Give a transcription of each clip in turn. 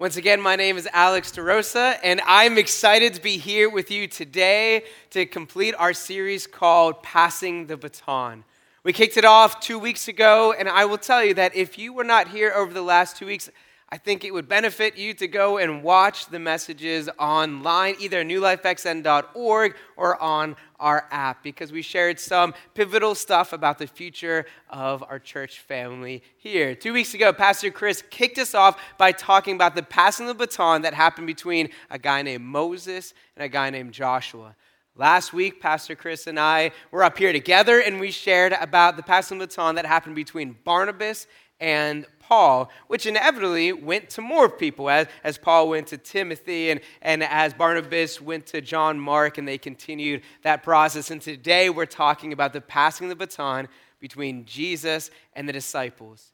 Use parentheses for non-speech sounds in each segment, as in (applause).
Once again, my name is Alex DeRosa, and I'm excited to be here with you today to complete our series called Passing the Baton. We kicked it off two weeks ago, and I will tell you that if you were not here over the last two weeks, I think it would benefit you to go and watch the messages online, either newlifexn.org or on our app, because we shared some pivotal stuff about the future of our church family here. Two weeks ago, Pastor Chris kicked us off by talking about the passing of the baton that happened between a guy named Moses and a guy named Joshua. Last week, Pastor Chris and I were up here together and we shared about the passing of the baton that happened between Barnabas and Paul, which inevitably went to more people, as, as Paul went to Timothy and, and as Barnabas went to John Mark, and they continued that process. And today we're talking about the passing of the baton between Jesus and the disciples.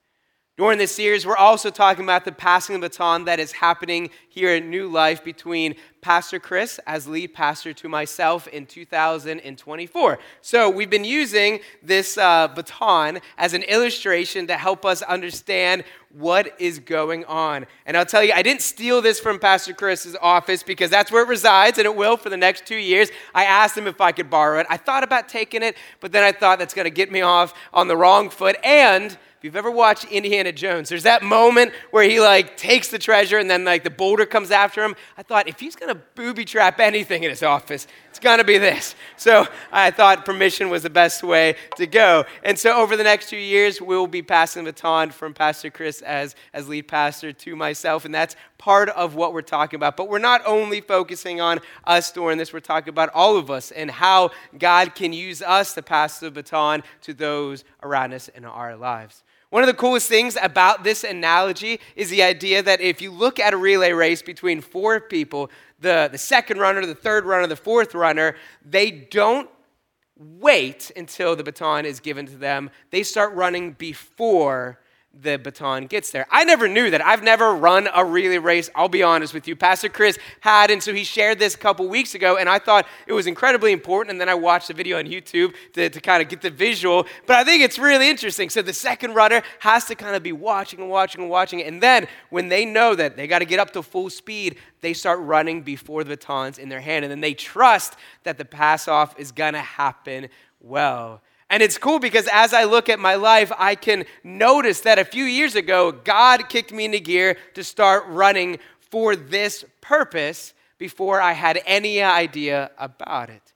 During this series, we're also talking about the passing of the baton that is happening here at New Life between Pastor Chris as lead pastor to myself in 2024. So we've been using this uh, baton as an illustration to help us understand what is going on. And I'll tell you, I didn't steal this from Pastor Chris's office because that's where it resides and it will for the next two years. I asked him if I could borrow it. I thought about taking it, but then I thought that's going to get me off on the wrong foot. And you've ever watched Indiana Jones, there's that moment where he like takes the treasure and then like the boulder comes after him. I thought if he's gonna booby trap anything in his office, it's gonna be this. So I thought permission was the best way to go. And so over the next two years, we'll be passing the baton from Pastor Chris as, as lead pastor to myself. And that's part of what we're talking about. But we're not only focusing on us during this, we're talking about all of us and how God can use us to pass the baton to those around us in our lives. One of the coolest things about this analogy is the idea that if you look at a relay race between four people, the, the second runner, the third runner, the fourth runner, they don't wait until the baton is given to them. They start running before the baton gets there. I never knew that. I've never run a relay race. I'll be honest with you. Pastor Chris had, and so he shared this a couple weeks ago, and I thought it was incredibly important. And then I watched the video on YouTube to, to kind of get the visual. But I think it's really interesting. So the second runner has to kind of be watching and watching and watching. And then when they know that they got to get up to full speed, they start running before the baton's in their hand. And then they trust that the pass off is going to happen well. And it's cool because as I look at my life, I can notice that a few years ago, God kicked me into gear to start running for this purpose before I had any idea about it.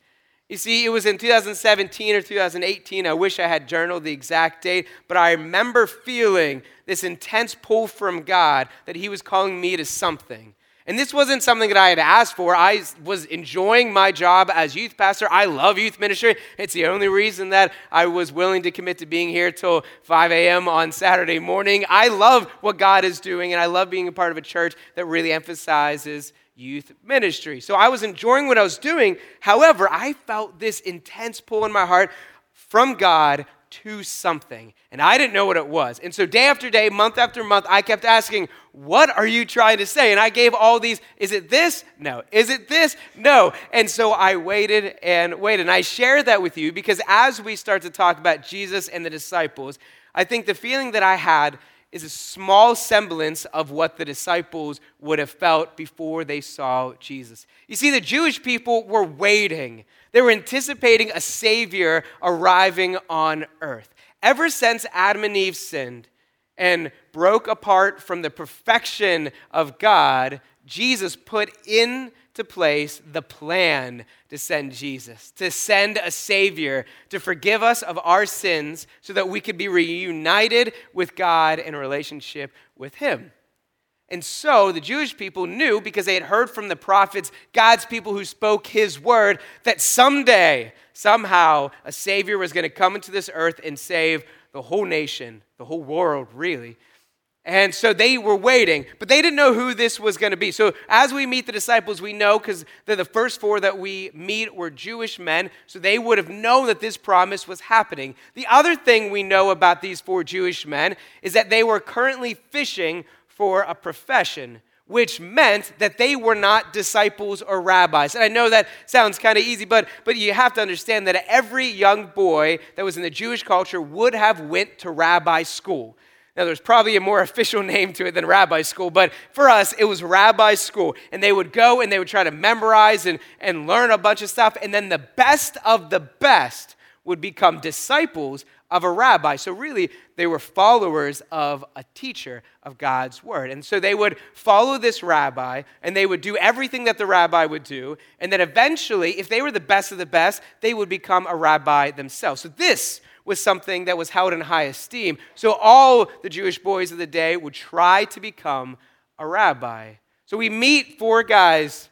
You see, it was in 2017 or 2018. I wish I had journaled the exact date, but I remember feeling this intense pull from God that He was calling me to something. And this wasn't something that I had asked for. I was enjoying my job as youth pastor. I love youth ministry. It's the only reason that I was willing to commit to being here till 5 a.m. on Saturday morning. I love what God is doing, and I love being a part of a church that really emphasizes youth ministry. So I was enjoying what I was doing. However, I felt this intense pull in my heart from God to something. And I didn't know what it was. And so, day after day, month after month, I kept asking, What are you trying to say? And I gave all these, Is it this? No. Is it this? No. And so I waited and waited. And I share that with you because as we start to talk about Jesus and the disciples, I think the feeling that I had is a small semblance of what the disciples would have felt before they saw Jesus. You see, the Jewish people were waiting, they were anticipating a Savior arriving on earth. Ever since Adam and Eve sinned and broke apart from the perfection of God, Jesus put in to place the plan to send Jesus, to send a Savior to forgive us of our sins so that we could be reunited with God in a relationship with Him. And so the Jewish people knew, because they had heard from the prophets, God's people who spoke His word, that someday, somehow, a Savior was going to come into this earth and save the whole nation, the whole world, really. And so they were waiting, but they didn't know who this was going to be. So as we meet the disciples, we know because they're the first four that we meet were Jewish men, so they would have known that this promise was happening. The other thing we know about these four Jewish men is that they were currently fishing for a profession, which meant that they were not disciples or rabbis. And I know that sounds kind of easy, but, but you have to understand that every young boy that was in the Jewish culture would have went to rabbi school. Now, there's probably a more (laughs) official name to it than rabbi school, but for us, it was rabbi school. And they would go and they would try to memorize and, and learn a bunch of stuff. And then the best of the best would become disciples of a rabbi. So, really, they were followers of a teacher of God's word. And so they would follow this rabbi and they would do everything that the rabbi would do. And then eventually, if they were the best of the best, they would become a rabbi themselves. So, this was something that was held in high esteem. So, all the Jewish boys of the day would try to become a rabbi. So, we meet four guys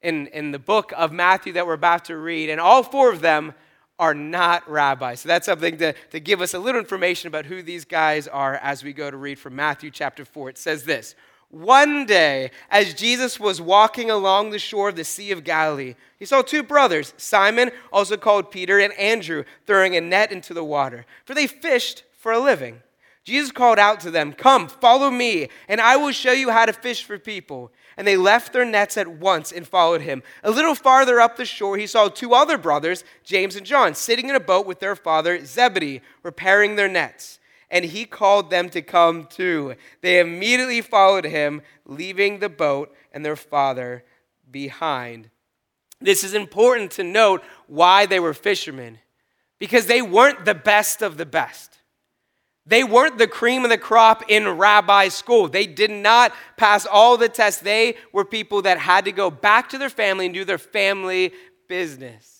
in, in the book of Matthew that we're about to read, and all four of them are not rabbis. So that's something to, to give us a little information about who these guys are as we go to read from Matthew chapter 4. It says this One day, as Jesus was walking along the shore of the Sea of Galilee, he saw two brothers, Simon, also called Peter, and Andrew, throwing a net into the water, for they fished for a living. Jesus called out to them, Come, follow me, and I will show you how to fish for people. And they left their nets at once and followed him. A little farther up the shore, he saw two other brothers, James and John, sitting in a boat with their father Zebedee, repairing their nets. And he called them to come too. They immediately followed him, leaving the boat and their father behind. This is important to note why they were fishermen, because they weren't the best of the best. They weren't the cream of the crop in rabbi school. They did not pass all the tests. They were people that had to go back to their family and do their family business.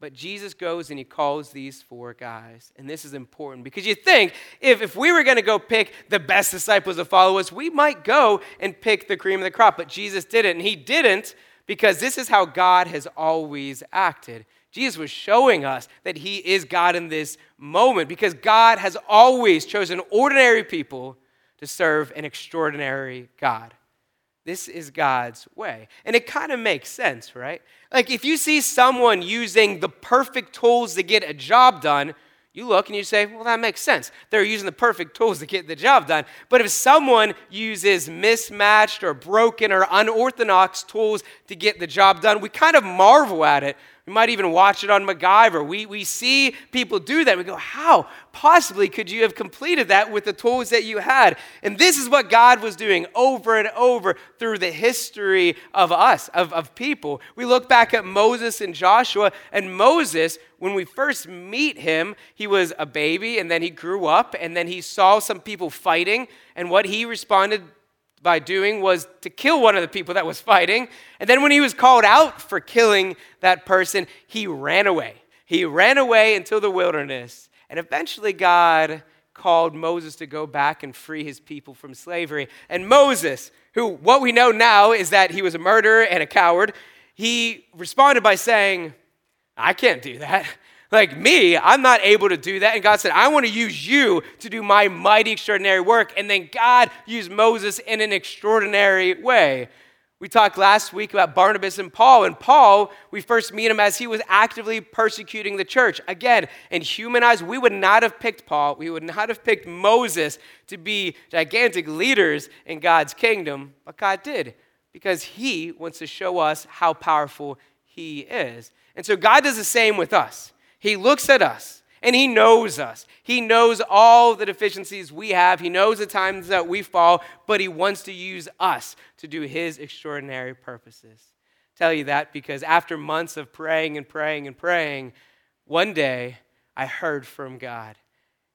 But Jesus goes and he calls these four guys. And this is important because you think if, if we were going to go pick the best disciples to follow us, we might go and pick the cream of the crop. But Jesus didn't. And he didn't because this is how God has always acted. Jesus was showing us that he is God in this moment because God has always chosen ordinary people to serve an extraordinary God. This is God's way. And it kind of makes sense, right? Like if you see someone using the perfect tools to get a job done, you look and you say, well, that makes sense. They're using the perfect tools to get the job done. But if someone uses mismatched or broken or unorthodox tools to get the job done, we kind of marvel at it we might even watch it on MacGyver. We, we see people do that. We go, how possibly could you have completed that with the tools that you had? And this is what God was doing over and over through the history of us, of, of people. We look back at Moses and Joshua, and Moses, when we first meet him, he was a baby, and then he grew up, and then he saw some people fighting, and what he responded by doing was to kill one of the people that was fighting. And then when he was called out for killing that person, he ran away. He ran away into the wilderness. And eventually, God called Moses to go back and free his people from slavery. And Moses, who what we know now is that he was a murderer and a coward, he responded by saying, I can't do that. Like me, I'm not able to do that. And God said, I want to use you to do my mighty, extraordinary work. And then God used Moses in an extraordinary way. We talked last week about Barnabas and Paul. And Paul, we first meet him as he was actively persecuting the church. Again, in human eyes, we would not have picked Paul. We would not have picked Moses to be gigantic leaders in God's kingdom. But God did because he wants to show us how powerful he is. And so God does the same with us. He looks at us and He knows us. He knows all the deficiencies we have. He knows the times that we fall, but He wants to use us to do His extraordinary purposes. tell you that because after months of praying and praying and praying, one day I heard from God.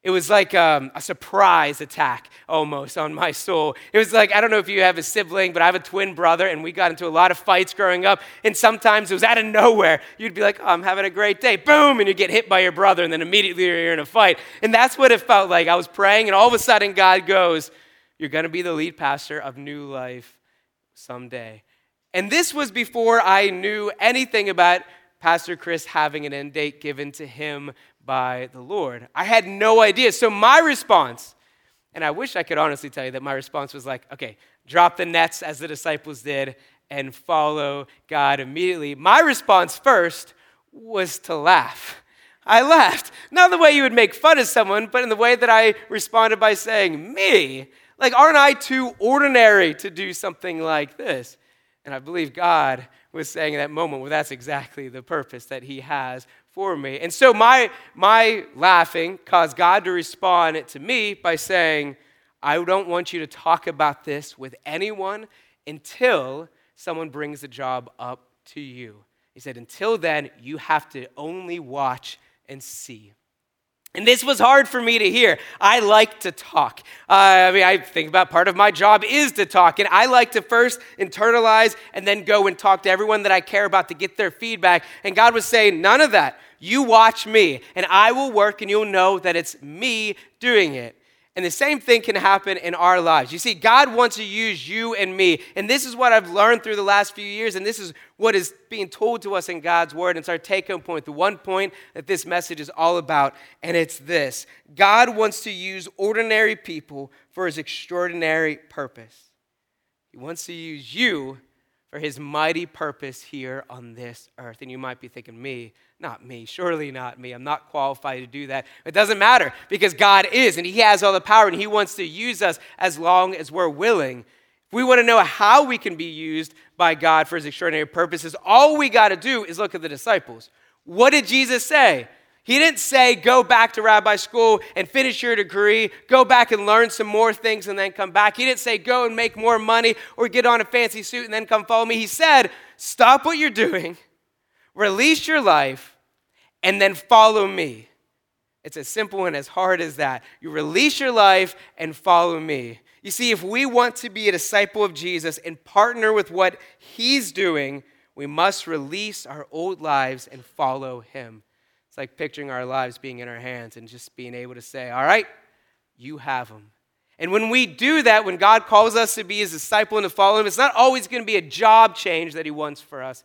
It was like um, a surprise attack almost on my soul. It was like, I don't know if you have a sibling, but I have a twin brother, and we got into a lot of fights growing up. And sometimes it was out of nowhere. You'd be like, oh, I'm having a great day. Boom! And you get hit by your brother, and then immediately you're in a fight. And that's what it felt like. I was praying, and all of a sudden, God goes, You're going to be the lead pastor of New Life someday. And this was before I knew anything about Pastor Chris having an end date given to him by the Lord. I had no idea. So my response, and I wish I could honestly tell you that my response was like, okay, drop the nets as the disciples did and follow God immediately. My response first was to laugh. I laughed. Not the way you would make fun of someone, but in the way that I responded by saying, Me? Like, aren't I too ordinary to do something like this? And I believe God was saying in that moment, well, that's exactly the purpose that He has for me. And so my, my laughing caused God to respond to me by saying, I don't want you to talk about this with anyone until someone brings the job up to you. He said, Until then, you have to only watch and see. And this was hard for me to hear. I like to talk. Uh, I mean, I think about part of my job is to talk. And I like to first internalize and then go and talk to everyone that I care about to get their feedback. And God was saying, none of that. You watch me, and I will work, and you'll know that it's me doing it. And the same thing can happen in our lives. You see, God wants to use you and me. And this is what I've learned through the last few years. And this is what is being told to us in God's word. And it's our take home point, the one point that this message is all about. And it's this God wants to use ordinary people for his extraordinary purpose. He wants to use you for his mighty purpose here on this earth. And you might be thinking, me, not me, surely not me. I'm not qualified to do that. It doesn't matter because God is, and he has all the power, and he wants to use us as long as we're willing. If we want to know how we can be used by God for his extraordinary purposes, all we got to do is look at the disciples. What did Jesus say? He didn't say, go back to rabbi school and finish your degree, go back and learn some more things and then come back. He didn't say, go and make more money or get on a fancy suit and then come follow me. He said, stop what you're doing, release your life, and then follow me. It's as simple and as hard as that. You release your life and follow me. You see, if we want to be a disciple of Jesus and partner with what he's doing, we must release our old lives and follow him. It's like picturing our lives being in our hands and just being able to say, All right, you have them. And when we do that, when God calls us to be his disciple and to follow him, it's not always going to be a job change that he wants for us,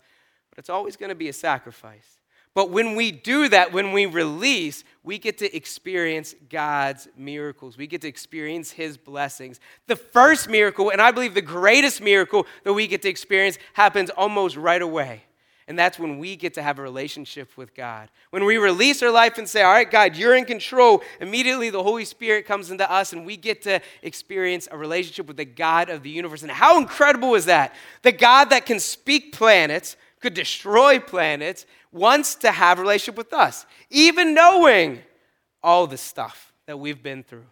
but it's always going to be a sacrifice. But when we do that, when we release, we get to experience God's miracles. We get to experience His blessings. The first miracle, and I believe the greatest miracle that we get to experience, happens almost right away. And that's when we get to have a relationship with God. When we release our life and say, All right, God, you're in control, immediately the Holy Spirit comes into us and we get to experience a relationship with the God of the universe. And how incredible is that? The God that can speak planets, could destroy planets, wants to have a relationship with us, even knowing all the stuff that we've been through,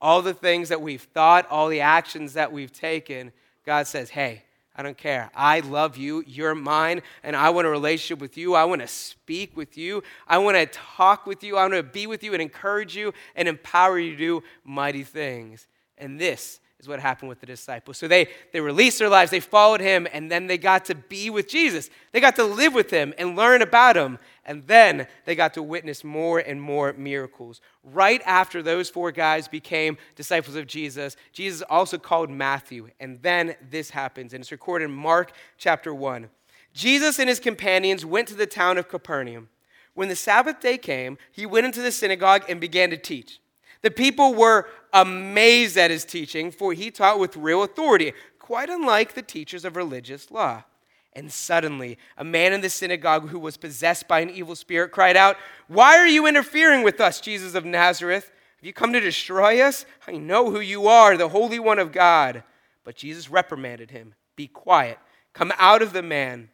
all the things that we've thought, all the actions that we've taken. God says, Hey, I don't care. I love you. You're mine. And I want a relationship with you. I want to speak with you. I want to talk with you. I want to be with you and encourage you and empower you to do mighty things. And this is what happened with the disciples. So they, they released their lives, they followed him, and then they got to be with Jesus. They got to live with him and learn about him. And then they got to witness more and more miracles. Right after those four guys became disciples of Jesus, Jesus also called Matthew. And then this happens, and it's recorded in Mark chapter 1. Jesus and his companions went to the town of Capernaum. When the Sabbath day came, he went into the synagogue and began to teach. The people were amazed at his teaching, for he taught with real authority, quite unlike the teachers of religious law. And suddenly, a man in the synagogue who was possessed by an evil spirit cried out, Why are you interfering with us, Jesus of Nazareth? Have you come to destroy us? I know who you are, the Holy One of God. But Jesus reprimanded him, Be quiet, come out of the man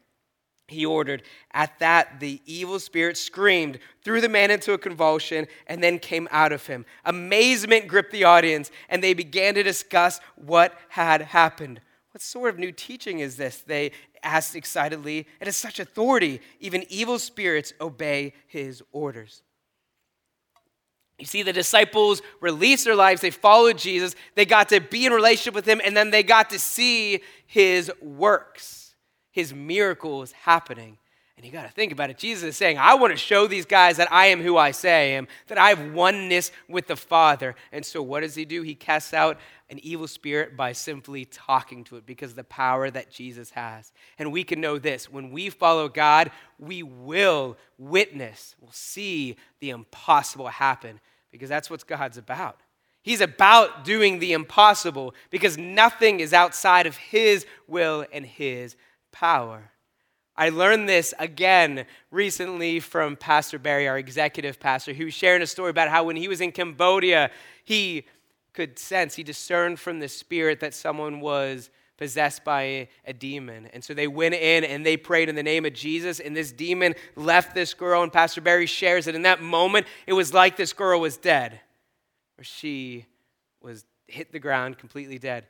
he ordered. At that, the evil spirit screamed, threw the man into a convulsion, and then came out of him. Amazement gripped the audience, and they began to discuss what had happened. What sort of new teaching is this? They asked excitedly. It has such authority. Even evil spirits obey his orders. You see, the disciples released their lives, they followed Jesus, they got to be in relationship with him, and then they got to see his works his miracles happening. And you got to think about it. Jesus is saying, I want to show these guys that I am who I say I am, that I have oneness with the Father. And so what does he do? He casts out an evil spirit by simply talking to it because of the power that Jesus has. And we can know this when we follow God, we will witness, we'll see the impossible happen because that's what God's about. He's about doing the impossible because nothing is outside of His will and His power. I learned this again recently from Pastor Barry, our executive pastor, who was sharing a story about how when he was in Cambodia, he could sense, he discerned from the spirit that someone was possessed by a demon. And so they went in and they prayed in the name of Jesus, and this demon left this girl. And Pastor Barry shares that in that moment, it was like this girl was dead, or she was hit the ground completely dead.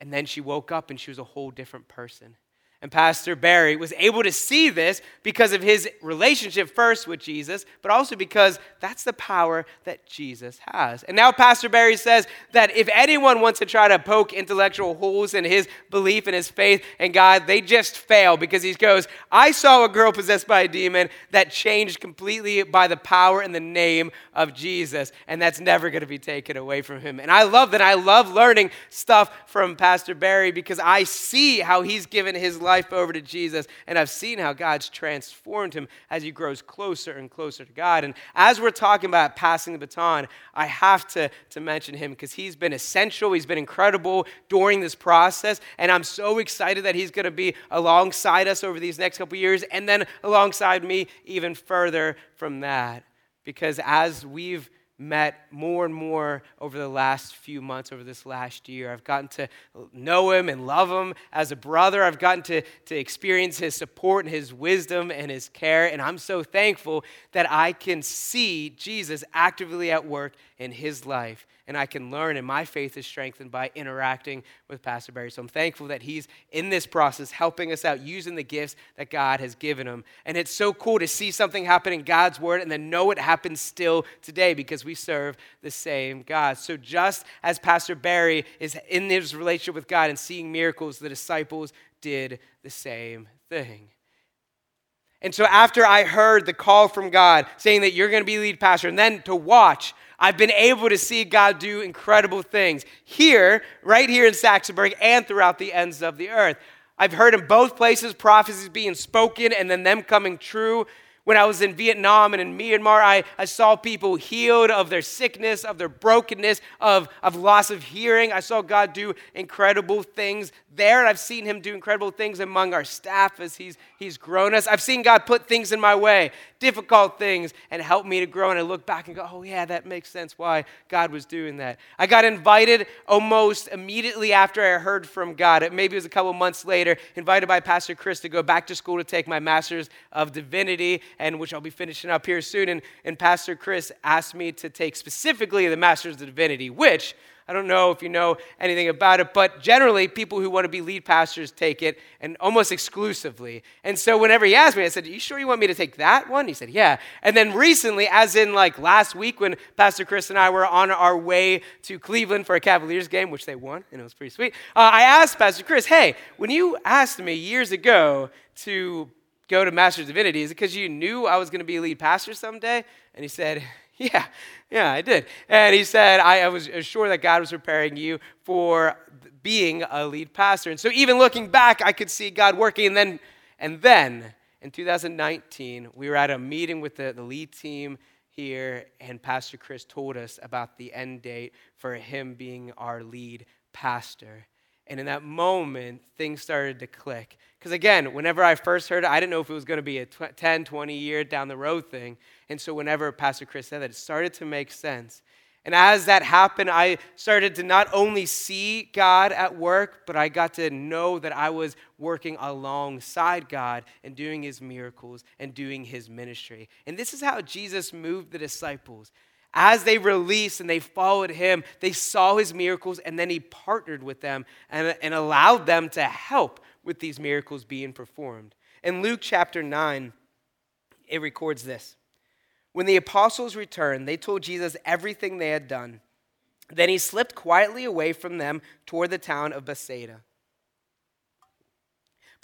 And then she woke up and she was a whole different person. And Pastor Barry was able to see this because of his relationship first with Jesus, but also because that's the power that Jesus has. And now Pastor Barry says that if anyone wants to try to poke intellectual holes in his belief and his faith in God, they just fail because he goes, I saw a girl possessed by a demon that changed completely by the power and the name of Jesus, and that's never going to be taken away from him. And I love that. I love learning stuff from Pastor Barry because I see how he's given his life life over to Jesus, and I've seen how God's transformed him as he grows closer and closer to God. And as we're talking about passing the baton, I have to, to mention him because he's been essential, he's been incredible during this process, and I'm so excited that he's going to be alongside us over these next couple years, and then alongside me even further from that. Because as we've met more and more over the last few months, over this last year. I've gotten to know him and love him as a brother. I've gotten to, to experience his support and his wisdom and his care. And I'm so thankful that I can see Jesus actively at work in his life and I can learn, and my faith is strengthened by interacting with Pastor Barry. So I'm thankful that he's in this process, helping us out, using the gifts that God has given him. And it's so cool to see something happen in God's word and then know it happens still today because we serve the same God. So just as Pastor Barry is in his relationship with God and seeing miracles, the disciples did the same thing. And so after I heard the call from God saying that you're going to be lead pastor, and then to watch I've been able to see God do incredible things here, right here in Saxonburg, and throughout the ends of the earth. I've heard in both places prophecies being spoken and then them coming true. When I was in Vietnam and in Myanmar, I, I saw people healed of their sickness, of their brokenness, of, of loss of hearing. I saw God do incredible things there, and I've seen Him do incredible things among our staff as He's, he's grown us. I've seen God put things in my way, difficult things, and help me to grow. And I look back and go, oh, yeah, that makes sense why God was doing that. I got invited almost immediately after I heard from God. Maybe it was a couple months later, invited by Pastor Chris to go back to school to take my Master's of Divinity, and which I'll be finishing up here soon. And, and Pastor Chris asked me to take specifically the Master's of Divinity, which I don't know if you know anything about it, but generally, people who want to be lead pastors take it, and almost exclusively. And so, whenever he asked me, I said, Are you sure you want me to take that one? He said, Yeah. And then recently, as in like last week, when Pastor Chris and I were on our way to Cleveland for a Cavaliers game, which they won, and it was pretty sweet, uh, I asked Pastor Chris, Hey, when you asked me years ago to go to Master's Divinity, is it because you knew I was going to be a lead pastor someday? And he said, (laughs) Yeah, yeah, I did. And he said, I, I was sure that God was preparing you for being a lead pastor. And so even looking back, I could see God working. And then, and then in 2019, we were at a meeting with the, the lead team here, and Pastor Chris told us about the end date for him being our lead pastor. And in that moment, things started to click. Because again, whenever I first heard it, I didn't know if it was going to be a 10, 20 year down the road thing. And so whenever Pastor Chris said that, it started to make sense. And as that happened, I started to not only see God at work, but I got to know that I was working alongside God and doing his miracles and doing his ministry. And this is how Jesus moved the disciples as they released and they followed him, they saw his miracles and then he partnered with them and, and allowed them to help with these miracles being performed. In Luke chapter 9, it records this. When the apostles returned, they told Jesus everything they had done. Then he slipped quietly away from them toward the town of Bethsaida.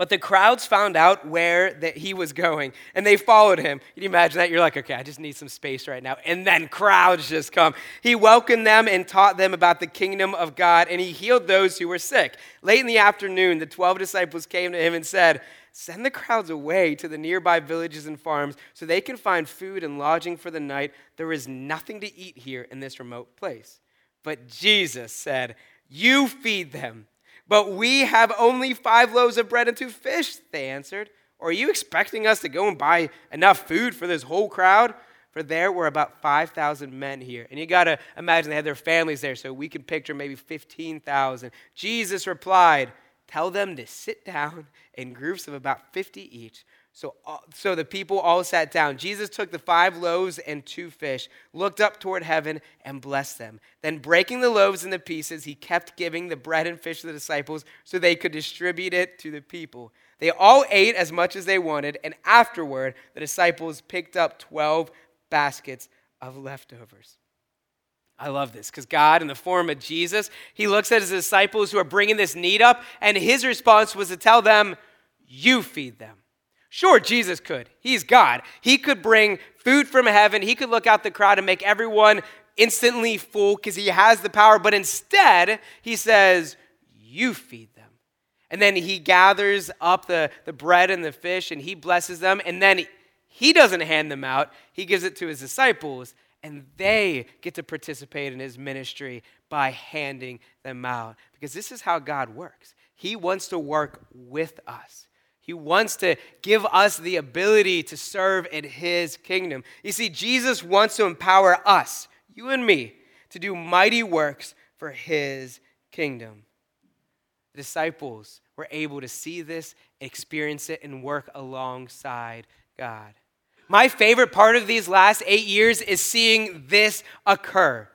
But the crowds found out where that he was going and they followed him. Can you imagine that? You're like, okay, I just need some space right now. And then crowds just come. He welcomed them and taught them about the kingdom of God and he healed those who were sick. Late in the afternoon, the 12 disciples came to him and said, Send the crowds away to the nearby villages and farms so they can find food and lodging for the night. There is nothing to eat here in this remote place. But Jesus said, You feed them. But we have only five loaves of bread and two fish, they answered. Or are you expecting us to go and buy enough food for this whole crowd? For there were about 5,000 men here. And you got to imagine they had their families there, so we can picture maybe 15,000. Jesus replied, Tell them to sit down in groups of about 50 each. So, uh, so the people all sat down. Jesus took the five loaves and two fish, looked up toward heaven, and blessed them. Then, breaking the loaves into pieces, he kept giving the bread and fish to the disciples so they could distribute it to the people. They all ate as much as they wanted, and afterward, the disciples picked up 12 baskets of leftovers. I love this because God, in the form of Jesus, he looks at his disciples who are bringing this need up, and his response was to tell them, You feed them. Sure, Jesus could. He's God. He could bring food from heaven. He could look out the crowd and make everyone instantly full because he has the power. But instead, he says, You feed them. And then he gathers up the, the bread and the fish and he blesses them. And then he doesn't hand them out, he gives it to his disciples. And they get to participate in his ministry by handing them out. Because this is how God works. He wants to work with us. He wants to give us the ability to serve in His kingdom. You see, Jesus wants to empower us, you and me, to do mighty works for His kingdom. The disciples were able to see this, experience it, and work alongside God. My favorite part of these last eight years is seeing this occur.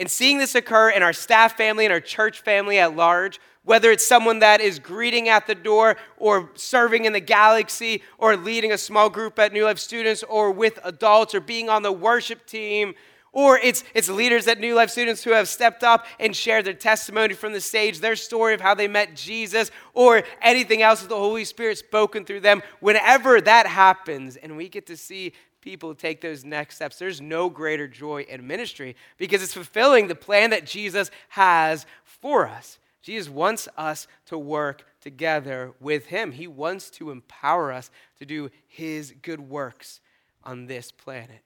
And seeing this occur in our staff family and our church family at large, whether it's someone that is greeting at the door or serving in the galaxy or leading a small group at New Life Students or with adults or being on the worship team. Or it's, it's leaders at New Life students who have stepped up and shared their testimony from the stage, their story of how they met Jesus, or anything else with the Holy Spirit spoken through them. Whenever that happens and we get to see people take those next steps, there's no greater joy in ministry because it's fulfilling the plan that Jesus has for us. Jesus wants us to work together with Him. He wants to empower us to do His good works on this planet.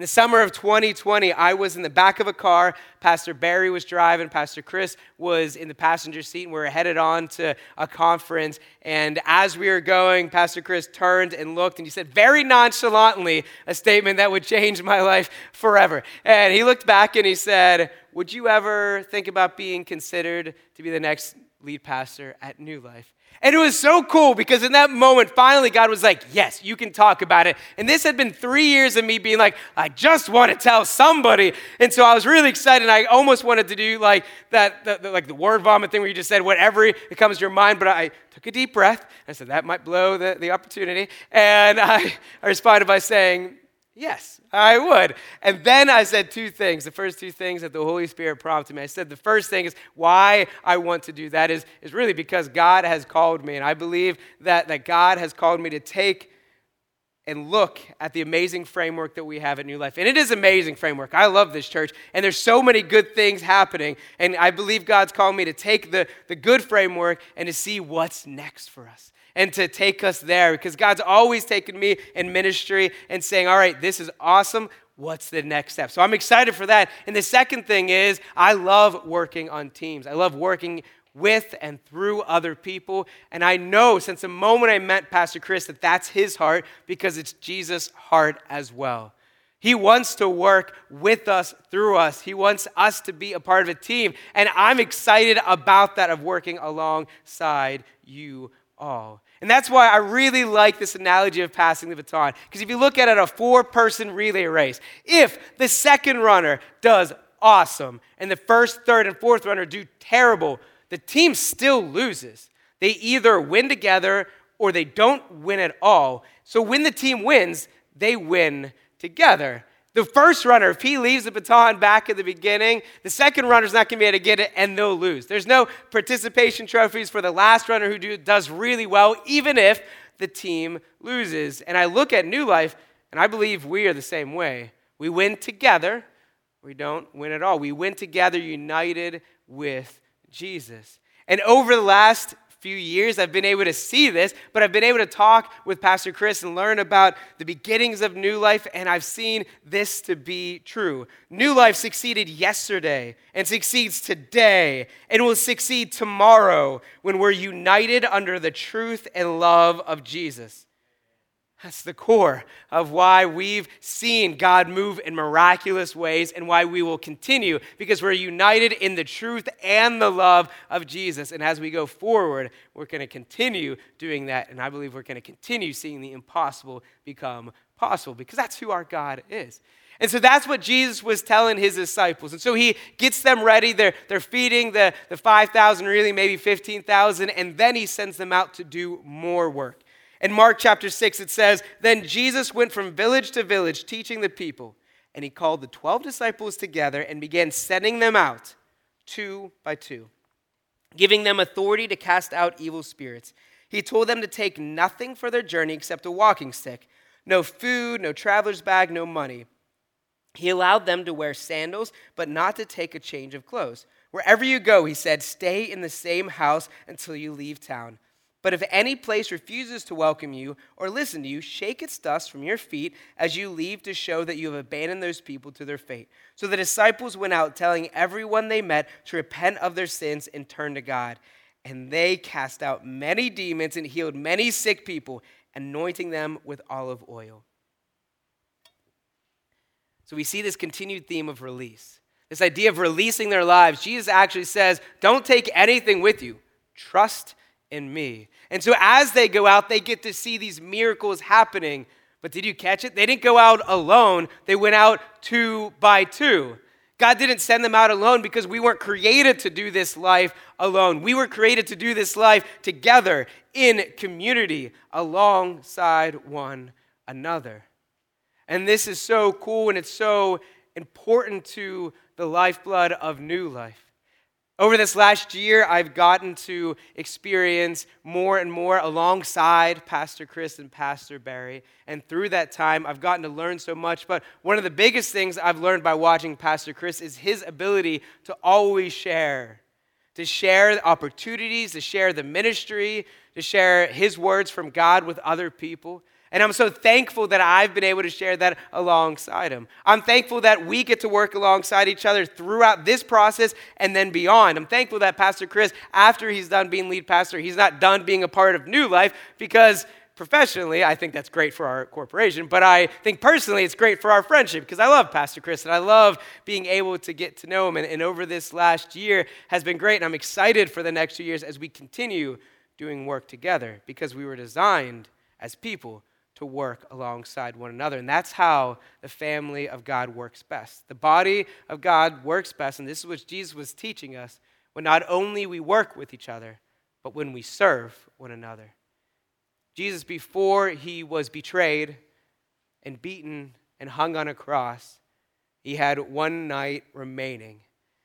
In the summer of 2020, I was in the back of a car. Pastor Barry was driving. Pastor Chris was in the passenger seat, and we were headed on to a conference. And as we were going, Pastor Chris turned and looked, and he said very nonchalantly a statement that would change my life forever. And he looked back and he said, Would you ever think about being considered to be the next lead pastor at New Life? And it was so cool because in that moment, finally, God was like, Yes, you can talk about it. And this had been three years of me being like, I just want to tell somebody. And so I was really excited. And I almost wanted to do like that, the, the, like the word vomit thing where you just said whatever it comes to your mind. But I took a deep breath. I said, That might blow the, the opportunity. And I, I responded by saying, Yes, I would. And then I said two things. The first two things that the Holy Spirit prompted me. I said the first thing is why I want to do that is, is really because God has called me. And I believe that, that God has called me to take and look at the amazing framework that we have at New Life. And it is amazing framework. I love this church. And there's so many good things happening. And I believe God's called me to take the, the good framework and to see what's next for us and to take us there because God's always taken me in ministry and saying, All right, this is awesome. What's the next step? So I'm excited for that. And the second thing is, I love working on teams. I love working with and through other people. And I know since the moment I met Pastor Chris that that's his heart because it's Jesus' heart as well. He wants to work with us, through us. He wants us to be a part of a team. And I'm excited about that, of working alongside you all. And that's why I really like this analogy of passing the baton. Because if you look at it, a four person relay race, if the second runner does awesome and the first, third, and fourth runner do terrible, the team still loses. They either win together or they don't win at all. So when the team wins, they win together. The first runner, if he leaves the baton back at the beginning, the second runner's not going to be able to get it and they'll lose. There's no participation trophies for the last runner who do, does really well, even if the team loses. And I look at New Life and I believe we are the same way. We win together, we don't win at all. We win together united with Jesus. And over the last few years, I've been able to see this, but I've been able to talk with Pastor Chris and learn about the beginnings of New Life, and I've seen this to be true. New Life succeeded yesterday and succeeds today and will succeed tomorrow when we're united under the truth and love of Jesus. That's the core of why we've seen God move in miraculous ways and why we will continue because we're united in the truth and the love of Jesus. And as we go forward, we're going to continue doing that. And I believe we're going to continue seeing the impossible become possible because that's who our God is. And so that's what Jesus was telling his disciples. And so he gets them ready. They're, they're feeding the, the 5,000, really maybe 15,000, and then he sends them out to do more work. In Mark chapter 6, it says, Then Jesus went from village to village teaching the people, and he called the 12 disciples together and began sending them out two by two, giving them authority to cast out evil spirits. He told them to take nothing for their journey except a walking stick no food, no traveler's bag, no money. He allowed them to wear sandals, but not to take a change of clothes. Wherever you go, he said, stay in the same house until you leave town. But if any place refuses to welcome you or listen to you, shake its dust from your feet as you leave to show that you have abandoned those people to their fate. So the disciples went out, telling everyone they met to repent of their sins and turn to God. And they cast out many demons and healed many sick people, anointing them with olive oil. So we see this continued theme of release. This idea of releasing their lives. Jesus actually says, Don't take anything with you, trust in me. And so as they go out, they get to see these miracles happening. But did you catch it? They didn't go out alone, they went out two by two. God didn't send them out alone because we weren't created to do this life alone. We were created to do this life together in community alongside one another. And this is so cool and it's so important to the lifeblood of new life. Over this last year, I've gotten to experience more and more alongside Pastor Chris and Pastor Barry. And through that time, I've gotten to learn so much. But one of the biggest things I've learned by watching Pastor Chris is his ability to always share, to share opportunities, to share the ministry, to share his words from God with other people. And I'm so thankful that I've been able to share that alongside him. I'm thankful that we get to work alongside each other throughout this process and then beyond. I'm thankful that Pastor Chris, after he's done being lead pastor, he's not done being a part of New Life because professionally, I think that's great for our corporation, but I think personally it's great for our friendship because I love Pastor Chris and I love being able to get to know him. And, and over this last year has been great. And I'm excited for the next two years as we continue doing work together because we were designed as people to work alongside one another. And that's how the family of God works best. The body of God works best, and this is what Jesus was teaching us when not only we work with each other, but when we serve one another. Jesus, before he was betrayed and beaten and hung on a cross, he had one night remaining.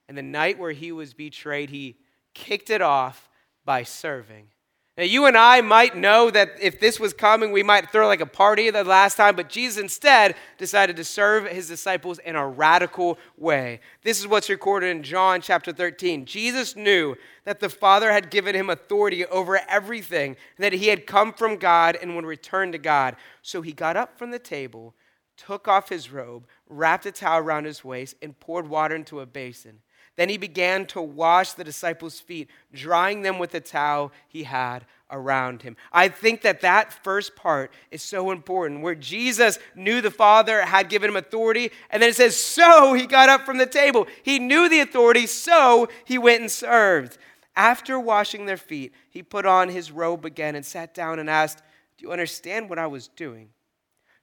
And the night where he was betrayed, he kicked it off by serving. Now, you and I might know that if this was coming, we might throw like a party the last time, but Jesus instead decided to serve his disciples in a radical way. This is what's recorded in John chapter 13. Jesus knew that the Father had given him authority over everything, that he had come from God and would return to God. So he got up from the table, took off his robe, wrapped a towel around his waist, and poured water into a basin. Then he began to wash the disciples' feet, drying them with the towel he had around him. I think that that first part is so important, where Jesus knew the Father had given him authority, and then it says, So he got up from the table. He knew the authority, so he went and served. After washing their feet, he put on his robe again and sat down and asked, Do you understand what I was doing?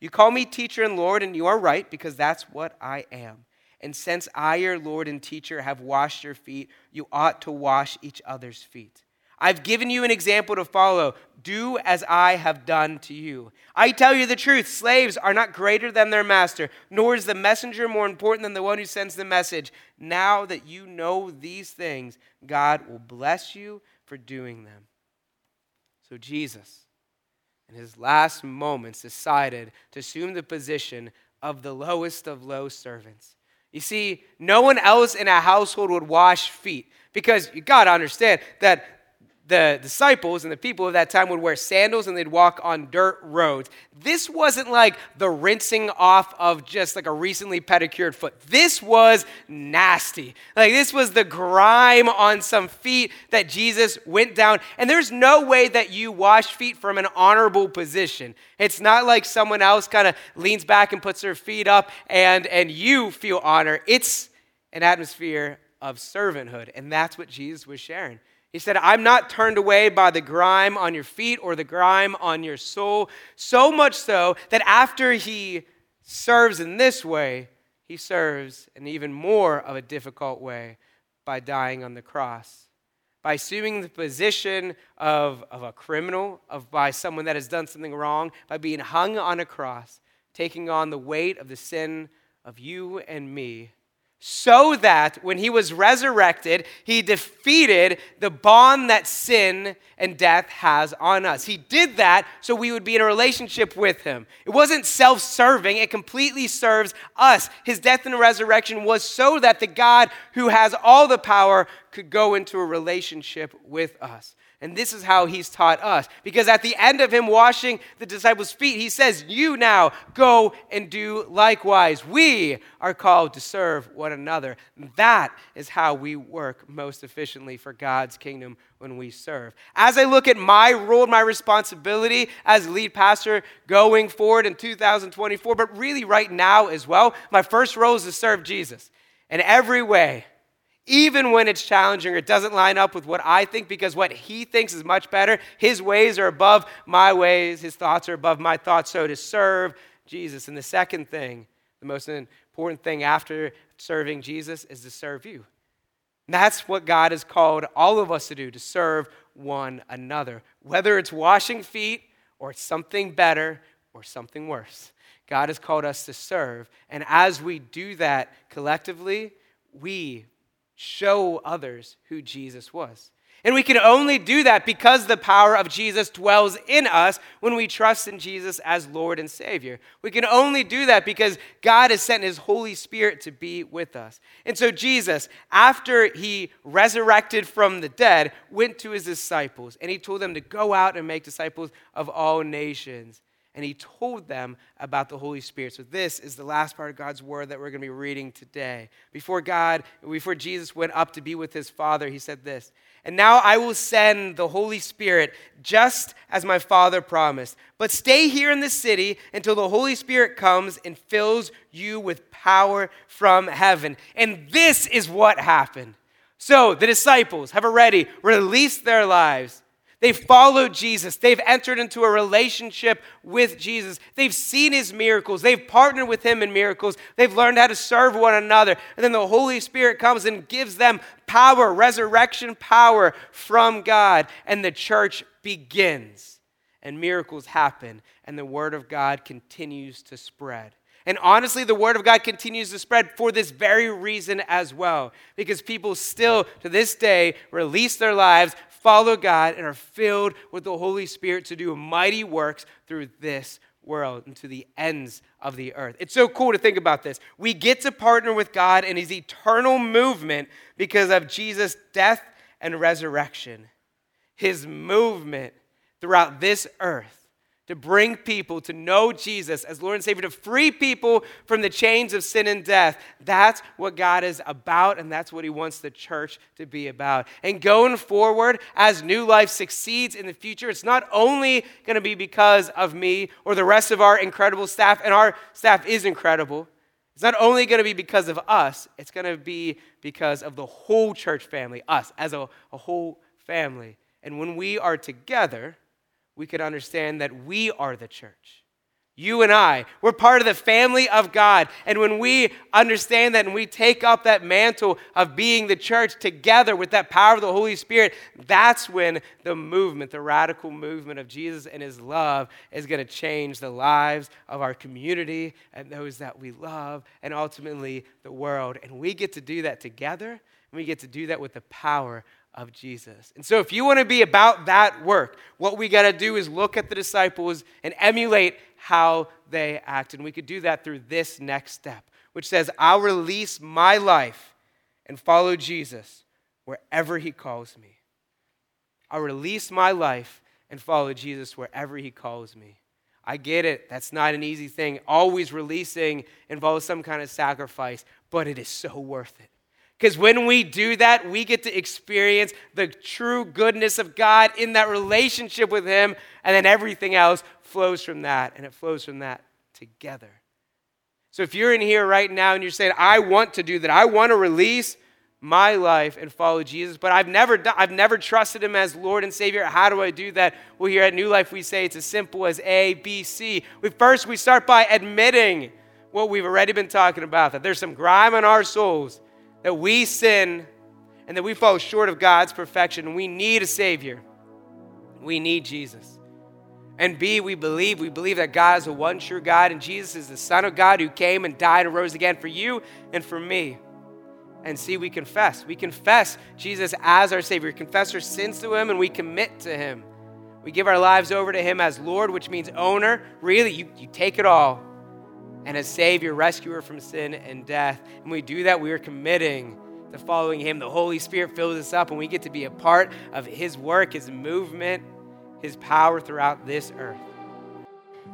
You call me teacher and Lord, and you are right, because that's what I am. And since I, your Lord and teacher, have washed your feet, you ought to wash each other's feet. I've given you an example to follow. Do as I have done to you. I tell you the truth slaves are not greater than their master, nor is the messenger more important than the one who sends the message. Now that you know these things, God will bless you for doing them. So, Jesus, in his last moments, decided to assume the position of the lowest of low servants. You see, no one else in a household would wash feet because you got to understand that the disciples and the people of that time would wear sandals and they'd walk on dirt roads. This wasn't like the rinsing off of just like a recently pedicured foot. This was nasty. Like this was the grime on some feet that Jesus went down. And there's no way that you wash feet from an honorable position. It's not like someone else kind of leans back and puts their feet up and, and you feel honor. It's an atmosphere of servanthood. And that's what Jesus was sharing. He said, I'm not turned away by the grime on your feet or the grime on your soul. So much so that after he serves in this way, he serves in even more of a difficult way by dying on the cross. By assuming the position of, of a criminal, of by someone that has done something wrong, by being hung on a cross, taking on the weight of the sin of you and me so that when he was resurrected, he defeated the bond that sin and death has on us. He did that so we would be in a relationship with him. It wasn't self serving, it completely serves us. His death and resurrection was so that the God who has all the power could go into a relationship with us. And this is how he's taught us. Because at the end of him washing the disciples' feet, he says, You now go and do likewise. We are called to serve one another. That is how we work most efficiently for God's kingdom when we serve. As I look at my role, my responsibility as lead pastor going forward in 2024, but really right now as well, my first role is to serve Jesus in every way even when it's challenging or it doesn't line up with what I think, because what he thinks is much better. His ways are above my ways, his thoughts are above my thoughts. So to serve Jesus. And the second thing, the most important thing after serving Jesus is to serve you. And that's what God has called all of us to do, to serve one another. Whether it's washing feet or it's something better or something worse. God has called us to serve. And as we do that collectively, we show others who Jesus was. And we can only do that because the power of Jesus dwells in us when we trust in Jesus as Lord and Savior. We can only do that because God has sent His Holy Spirit to be with us. And so, Jesus, after He resurrected from the dead, went to His disciples and He told them to go out and make disciples of all nations and he told them about the Holy Spirit. So this is the last part of God's word that we're going to be reading today. Before God, before Jesus went up to be with his Father, he said this, "And now I will send the Holy Spirit just as my Father promised. But stay here in the city until the Holy Spirit comes and fills you with power from heaven." And this is what happened. So, the disciples have already released their lives They've followed Jesus. They've entered into a relationship with Jesus. They've seen his miracles. They've partnered with him in miracles. They've learned how to serve one another. And then the Holy Spirit comes and gives them power, resurrection power from God. And the church begins. And miracles happen. And the word of God continues to spread. And honestly, the word of God continues to spread for this very reason as well. Because people still, to this day, release their lives, follow God and are filled with the Holy Spirit to do mighty works through this world and to the ends of the earth. It's so cool to think about this. We get to partner with God in his eternal movement because of Jesus' death and resurrection. His movement throughout this earth to bring people to know Jesus as Lord and Savior, to free people from the chains of sin and death. That's what God is about, and that's what He wants the church to be about. And going forward, as New Life succeeds in the future, it's not only going to be because of me or the rest of our incredible staff, and our staff is incredible. It's not only going to be because of us, it's going to be because of the whole church family, us as a, a whole family. And when we are together, we could understand that we are the church. You and I, we're part of the family of God. And when we understand that and we take up that mantle of being the church together with that power of the Holy Spirit, that's when the movement, the radical movement of Jesus and his love, is going to change the lives of our community and those that we love, and ultimately the world. And we get to do that together, and we get to do that with the power of Jesus. And so, if you want to be about that work, what we got to do is look at the disciples and emulate how they act. And we could do that through this next step, which says, I'll release my life and follow Jesus wherever he calls me. I'll release my life and follow Jesus wherever he calls me. I get it. That's not an easy thing. Always releasing involves some kind of sacrifice, but it is so worth it. Because when we do that, we get to experience the true goodness of God in that relationship with Him, and then everything else flows from that, and it flows from that together. So if you're in here right now and you're saying, I want to do that, I want to release my life and follow Jesus, but I've never, done, I've never trusted him as Lord and Savior. How do I do that? Well, here at New Life, we say it's as simple as A, B, C. We first we start by admitting what we've already been talking about, that there's some grime in our souls, that we sin, and that we fall short of God's perfection. We need a Savior. We need Jesus. And B, we believe, we believe that God is the one true God, and Jesus is the Son of God who came and died and rose again for you and for me. And C, we confess. We confess Jesus as our Savior. We confess our sins to Him and we commit to Him. We give our lives over to Him as Lord, which means owner. Really, you, you take it all. And a Savior, rescuer from sin and death. And we do that, we are committing to following Him. The Holy Spirit fills us up, and we get to be a part of His work, His movement, His power throughout this earth.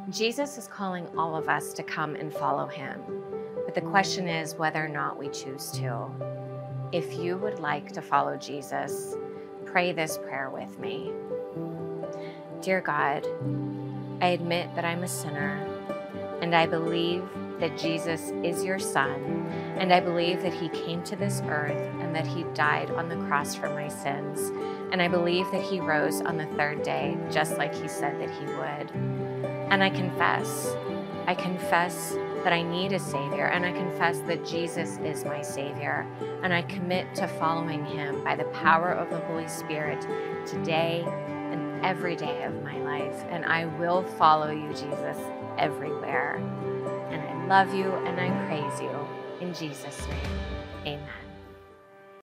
Jesus is calling all of us to come and follow Him. But the question is whether or not we choose to. If you would like to follow Jesus, pray this prayer with me. Dear God, I admit that I'm a sinner, and I believe that Jesus is your Son, and I believe that He came to this earth and that He died on the cross for my sins. And I believe that He rose on the third day, just like He said that He would. And I confess, I confess that I need a Savior, and I confess that Jesus is my Savior. And I commit to following Him by the power of the Holy Spirit today and every day of my life. And I will follow you, Jesus, everywhere. And I love you and I praise you. In Jesus' name, amen.